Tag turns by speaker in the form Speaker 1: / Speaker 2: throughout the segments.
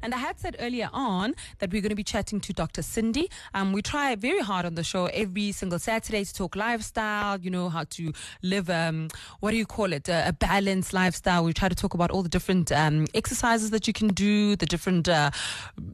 Speaker 1: And I had said earlier on that we're going to be chatting to Dr. Sindi. Um, we try very hard on the show every single Saturday to talk lifestyle, you know, how to live, um, what do you call it, a, a balanced lifestyle. We try to talk about all the different um, exercises that you can do, the different uh,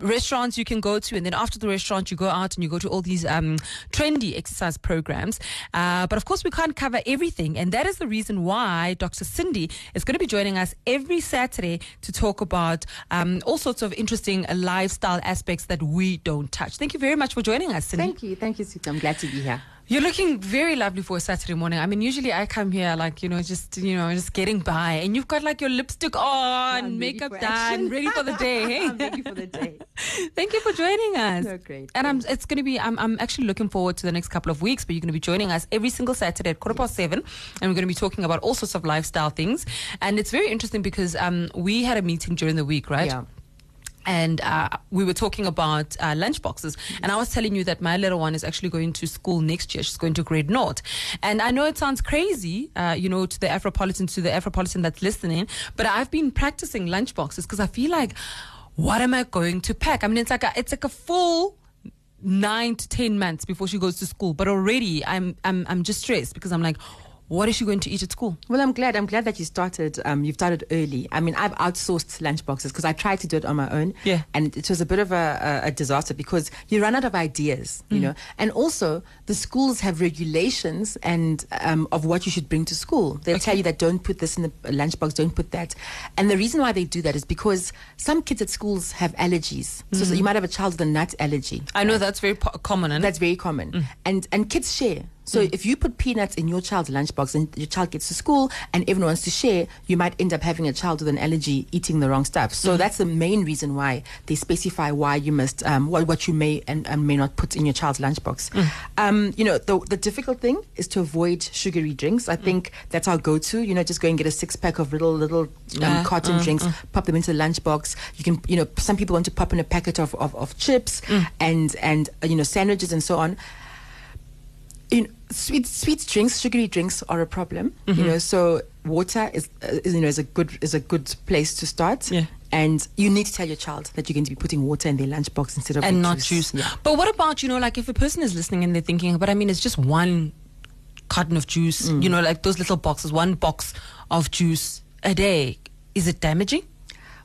Speaker 1: restaurants you can go to. And then after the restaurant, you go out and you go to all these um, trendy exercise programs. Uh, but of course, we can't cover everything. And that is the reason why Dr. Sindi is going to be joining us every Saturday to talk about um, all sorts of interesting lifestyle aspects that we don't touch. Thank you very much for joining us, Sindi.
Speaker 2: Thank you. Thank you, Sita. I'm glad to be here.
Speaker 1: You're looking very lovely for a Saturday morning. I mean, usually I come here like, you know, just, you know, just getting by. And you've got like your lipstick on,
Speaker 2: I'm
Speaker 1: makeup done,
Speaker 2: action.
Speaker 1: ready for the day. Hey?
Speaker 2: I'm ready for the day.
Speaker 1: Thank you for joining us.
Speaker 2: No, great.
Speaker 1: And I'm, it's going to be, I'm, I'm actually looking forward to the next couple of weeks, but you're going to be joining us every single Saturday at quarter past seven. And we're going to be talking about all sorts of lifestyle things. And it's very interesting because um, we had a meeting during the week, right?
Speaker 2: Yeah.
Speaker 1: And uh, we were talking about uh, lunch boxes. And I was telling you that my little one is actually going to school next year. She's going to grade naught. And I know it sounds crazy, uh, you know, to the Afropolitan, to the Afropolitan that's listening, but I've been practicing lunch boxes because I feel like, what am I going to pack? I mean, it's like a, it's like a full nine to ten months before she goes to school. But already I'm, I'm, I'm just stressed because I'm like, what is she going to eat at school?
Speaker 2: Well, I'm glad. I'm glad that you started. Um, you've started early. I mean, I've outsourced lunchboxes because I tried to do it on my own.
Speaker 1: Yeah.
Speaker 2: And it was a bit of a, a, a disaster because you run out of ideas, you know. And also, the schools have regulations and um, of what you should bring to school. They'll tell you that don't put this in the lunchbox, don't put that. And the reason why they do that is because some kids at schools have allergies. So, so you might have a child with a nut allergy.
Speaker 1: I know that's very po- common. And
Speaker 2: That's very common. And and kids share. So if you put peanuts in your child's lunchbox and your child gets to school and everyone wants to share, you might end up having a child with an allergy eating the wrong stuff. So that's the main reason why they specify why you must um, what what you may and, and may not put in your child's lunchbox. Um, you know, the the difficult thing is to avoid sugary drinks. I think that's our go-to. You know, just go and get a six pack of little little um,
Speaker 1: Uh,
Speaker 2: carton drinks, pop them into the lunchbox. You can, you know, some people want to pop in a packet of of, of chips and and uh, you know sandwiches and so on know, sweet sweet drinks, sugary drinks are a problem. You know, so water is, uh, is you know is a good is a good place to start.
Speaker 1: Yeah.
Speaker 2: And you need to tell your child that you're going to be putting water in their lunchbox instead of
Speaker 1: and not juice.
Speaker 2: Yeah.
Speaker 1: But what about you know, like if a person is listening and they're thinking, but I mean, it's just one carton of juice.
Speaker 2: Mm.
Speaker 1: You know, like those little boxes, one box of juice a day. Is it damaging?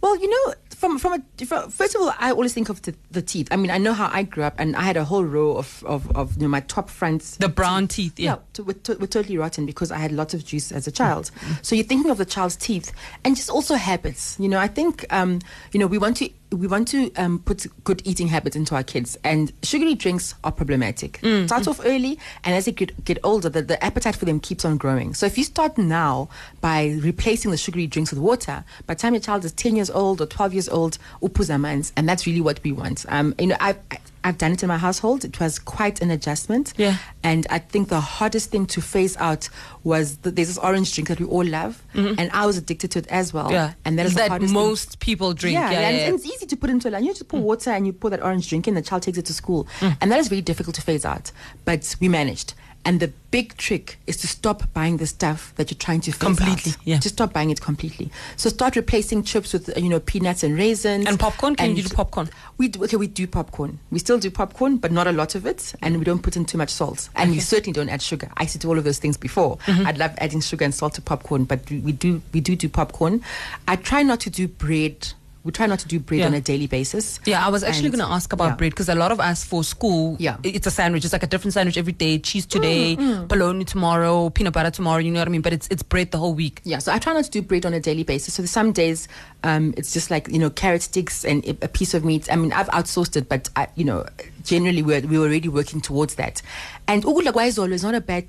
Speaker 2: Well, you know, from from a from, first of all, I always think of the, the teeth. I mean, I know how I grew up, and I had a whole row of of, of you know my top fronts.
Speaker 1: The brown teeth. Yeah.
Speaker 2: Yeah, to, were, to, were totally rotten because I had lots of juice as a child. So you're thinking of the child's teeth and just also habits. You know, I think um, you know we want to we want to um, put good eating habits into our kids, and sugary drinks are problematic. Start off early, and as they get, get older, the, the appetite for them keeps on growing. So if you start now by replacing the sugary drinks with water, by the time your child is ten years old or twelve years old, upuza mans, and that's really what we want. Um, you know, I. I I've done it in my household. It was quite an adjustment.
Speaker 1: Yeah.
Speaker 2: And I think the hardest thing to phase out was the, there's this orange drink that we all love, and I was addicted to it as well.
Speaker 1: Mm-hmm. Yeah.
Speaker 2: And that is the
Speaker 1: that
Speaker 2: hardest thing.
Speaker 1: most people drink.
Speaker 2: Yeah,
Speaker 1: Yeah. yeah,
Speaker 2: and,
Speaker 1: yeah.
Speaker 2: and it's easy to put into a line. You just pour water and you pour that orange drink in. The child takes it to school,
Speaker 1: Mm.
Speaker 2: and that is very difficult to phase out. But we managed. And the big trick is to stop buying the stuff that you're trying to phase
Speaker 1: Completely,
Speaker 2: out.
Speaker 1: yeah.
Speaker 2: Just stop buying it completely. So start replacing chips with you know peanuts and raisins
Speaker 1: And popcorn? Can you do popcorn?
Speaker 2: We do, okay. We do popcorn. We still do popcorn, but not a lot of it, and we don't put in too much salt. And we certainly don't add sugar. I used to do all of those things before.
Speaker 1: Mm-hmm.
Speaker 2: I'd love adding sugar and salt to popcorn, but we, we do we do do popcorn. I try not to do bread. We try not to do bread
Speaker 1: Yeah.
Speaker 2: on a daily basis.
Speaker 1: Yeah, I was actually going to ask about
Speaker 2: yeah.
Speaker 1: bread because a lot of us for school,
Speaker 2: Yeah.
Speaker 1: it's a sandwich. It's like a different sandwich every day. Cheese today, bologna tomorrow, peanut butter tomorrow. You know what I mean? But it's it's bread the whole week.
Speaker 2: Yeah, so I try not to do bread on a daily basis. So some days um, it's just like you know carrot sticks and a piece of meat. I mean, I've outsourced it, but I, you know, generally we're we were already working towards that. And ukudla kwaizolo is not a bad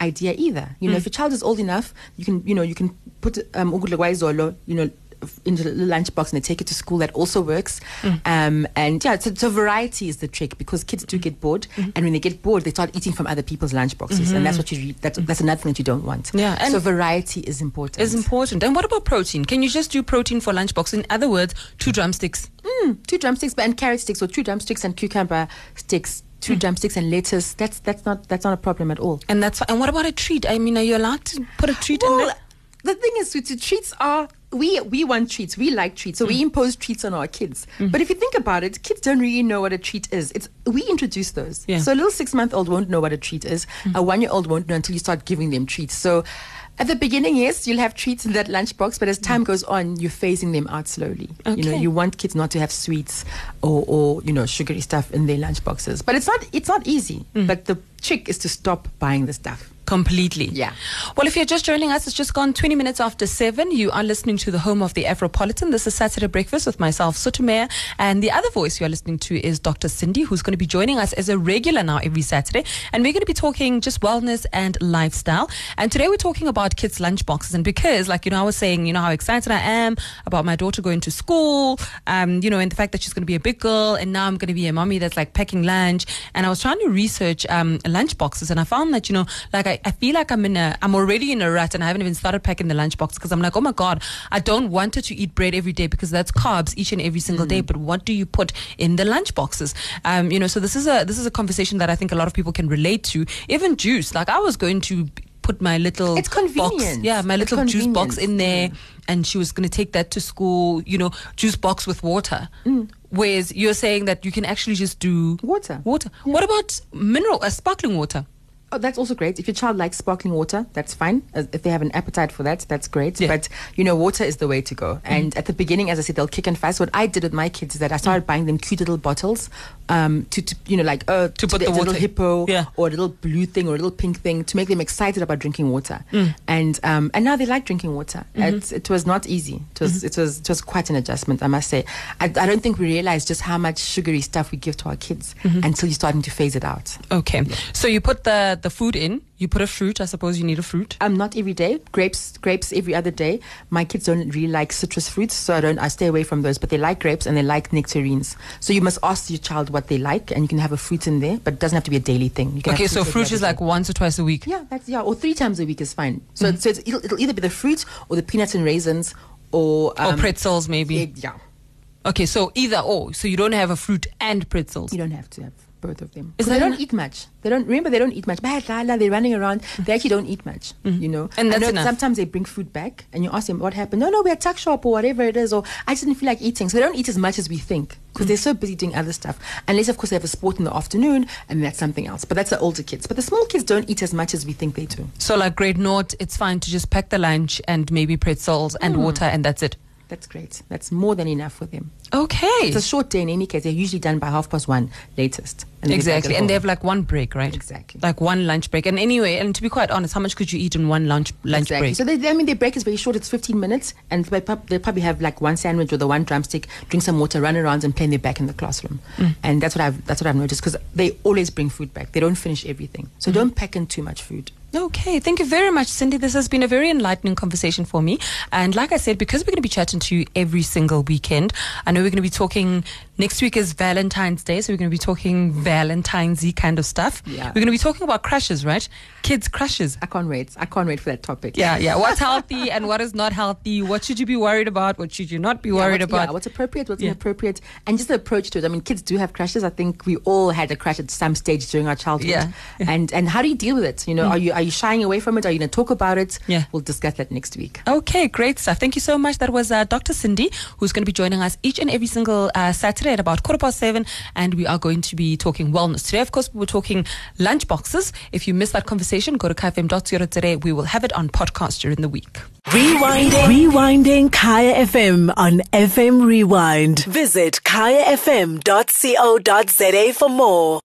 Speaker 2: idea either. You know, if a child is old enough, you can you know you can put um, you know. Into the lunchbox and they take it to school. That also works, mm. um, and yeah, so, so variety is the trick because kids do mm-hmm. get bored, mm-hmm. and when they get bored, they start eating from other people's lunchboxes, and that's mm-hmm. what you. Re- that's, that's another thing that you don't want.
Speaker 1: Yeah, and-
Speaker 2: so variety is important.
Speaker 1: Is important. And what about protein? Can you just do protein for lunchbox? In other words, two drumsticks.
Speaker 2: Mm, two drumsticks but and carrot sticks or two drumsticks and cucumber sticks two mm. drumsticks and lettuce that's that's not that's not a problem at all
Speaker 1: And that's and what about a treat? I mean, are you allowed to put a treat in
Speaker 2: well,
Speaker 1: there?
Speaker 2: the thing is, sweetie, treats are we we want treats. We like treats, so we
Speaker 1: Mm.
Speaker 2: impose treats on our kids. But if you think about it, kids don't really know what a treat is. It's we introduce those.
Speaker 1: Yeah. Mm.
Speaker 2: So a little six month old won't know what a treat is. A one year old won't know until you start giving them treats. So. At the beginning, yes, you'll have treats in that lunchbox, but as time goes on, you're phasing them out slowly. Okay. You know,
Speaker 1: Mm.
Speaker 2: You want kids not to have sweets or, or you know sugary stuff in their lunchboxes. But it's not it's not easy.
Speaker 1: Mm.
Speaker 2: But the trick is to stop buying the stuff.
Speaker 1: Completely.
Speaker 2: Yeah.
Speaker 1: Well, if you're just joining us, it's just gone 20 minutes after 7. You are listening to the home of the Afropolitan. This is Saturday Breakfast with myself, Sotomayor. And the other voice you are listening to is Dr. Sindi, who's going to be joining us as a regular now every Saturday. And we're going to be talking just wellness and lifestyle. And today we're talking about kids' lunch boxes. And because, like, you know, I was saying, you know, how excited I am about my daughter going to school, um, you know, and the fact that she's going to be a big girl. And now I'm going to be a mommy that's like packing lunch. And I was trying to research um, lunch boxes. And I found that, you know, like, I, I feel like I'm in a, I'm already in a rut and I haven't even started packing the lunch box because I'm like, oh my God, I don't want her to eat bread every day because that's carbs each and every single day. But what do you put in the lunch boxes? Um, you know, so this is a, this is a conversation that I think a lot of people can relate to. Even juice, like I was going to put my little
Speaker 2: It's
Speaker 1: box,
Speaker 2: convenient.
Speaker 1: yeah, my little juice box in there, and she was going to take that to school. You know, juice box with water. Whereas you're saying that you can actually just do
Speaker 2: Water.
Speaker 1: Water. What about mineral, uh, sparkling water?
Speaker 2: Oh, that's also great. If your child likes sparkling water, that's fine. If they have an appetite for that, that's great.
Speaker 1: Yeah. Mm-hmm.
Speaker 2: But you know, water is the way to go. And at the beginning, as I said, they'll kick and fuss. What I did with my kids is that I
Speaker 1: Mm.
Speaker 2: started buying them cute little bottles, um, to, to you know, like uh, to,
Speaker 1: put
Speaker 2: the,
Speaker 1: the
Speaker 2: little hippo
Speaker 1: Yeah.
Speaker 2: or a little blue thing or a little pink thing to make them excited about drinking water.
Speaker 1: Mm.
Speaker 2: And um, and now they like drinking water.
Speaker 1: Mm-hmm.
Speaker 2: It's, it was not easy. It was it was it was quite an adjustment, I must say. I, I don't think we realize just how much sugary stuff we give to our kids
Speaker 1: Mm-hmm.
Speaker 2: until you're starting to phase it out.
Speaker 1: Okay. So you put the the food in. You put a fruit. I suppose you need a fruit.
Speaker 2: Um, not every day. Grapes, grapes every other day. My kids don't really like citrus fruits, so I don't. I stay away from those. But they like grapes and they like nectarines. So you must ask your child what they like, and you can have a fruit in there, but it doesn't have to be a daily thing. You can
Speaker 1: Okay, so fruit is like once or twice a week.
Speaker 2: yeah, that's yeah, or three times a week is fine. So, so it's, it'll, it'll either be the fruit or the peanuts and raisins, or
Speaker 1: or
Speaker 2: um,
Speaker 1: pretzels, maybe.
Speaker 2: Yeah, yeah,
Speaker 1: Okay, so either or. So you don't have a fruit and pretzels.
Speaker 2: you don't have to have both of them.
Speaker 1: Is
Speaker 2: they don't eat much. They don't remember. They don't eat much. They're running around. They actually don't eat much. You know.
Speaker 1: Mm-hmm. And that's
Speaker 2: know. Sometimes they bring food back, and you ask them what happened. No, no, we're at tuck shop or whatever it is, or I just didn't feel like eating. So they don't eat as much as we think because they're so busy doing other stuff. Unless, of course, they have a sport in the afternoon, and that's something else. But that's the older kids. But the small kids don't eat as much as we think they do.
Speaker 1: So like grade naught, it's fine to just pack the lunch and maybe pretzels and
Speaker 2: Mm.
Speaker 1: water, and that's it.
Speaker 2: That's great. That's more than enough for them.
Speaker 1: Okay.
Speaker 2: It's a short day in any case. They're usually done by half past one latest. And
Speaker 1: Exactly, and they have like one break, right?
Speaker 2: Exactly.
Speaker 1: Like one lunch break. And anyway, and to be quite honest, how much could you eat in one lunch lunch
Speaker 2: exactly.
Speaker 1: break?
Speaker 2: So they, I mean, their break is very short. It's 15 minutes, and they prob- they probably have like one sandwich or the one drumstick, drink some water, run around, and play. They're back in the classroom.
Speaker 1: Mm.
Speaker 2: And that's what I've that's what I've noticed because they always bring food back. They don't finish everything, so
Speaker 1: Mm-hmm.
Speaker 2: don't pack in too much food.
Speaker 1: Okay, thank you very much, Sindi. This has been a very enlightening conversation for me. And like I said, because we're going to be chatting to you every single weekend, I know we're going to be talking. Next week is Valentine's Day, so we're going to be talking Valentine's y kind of stuff.
Speaker 2: Yeah.
Speaker 1: We're going to be talking about crushes, right? Kids' crushes.
Speaker 2: I can't wait. I can't wait for that topic.
Speaker 1: Yeah, yeah. What's healthy and what is not healthy? What should you be worried about? What should you not be
Speaker 2: Yeah,
Speaker 1: worried about?
Speaker 2: Yeah, what's appropriate, what's
Speaker 1: Yeah.
Speaker 2: inappropriate, and just the approach to it. I mean, kids do have crushes. I think we all had a crush at some stage during our childhood.
Speaker 1: Yeah. Mm.
Speaker 2: And and how do you deal with it? You know, are you are you shying away from it? Are you going to talk about it?
Speaker 1: Yeah.
Speaker 2: We'll discuss that next week.
Speaker 1: Okay, great stuff. Thank you so much. That was uh, Dr. Sindi, who's going to be joining us each and every single uh, Saturday at about quarter past seven. And we are going to be talking wellness. Today, of course, we were talking lunch boxes. If you missed that conversation, go to kfm.co today. We will have it on podcast during the week.
Speaker 3: Rewinding. Rewinding Kaya FM on FM Rewind. Visit kayafm.co.za for more.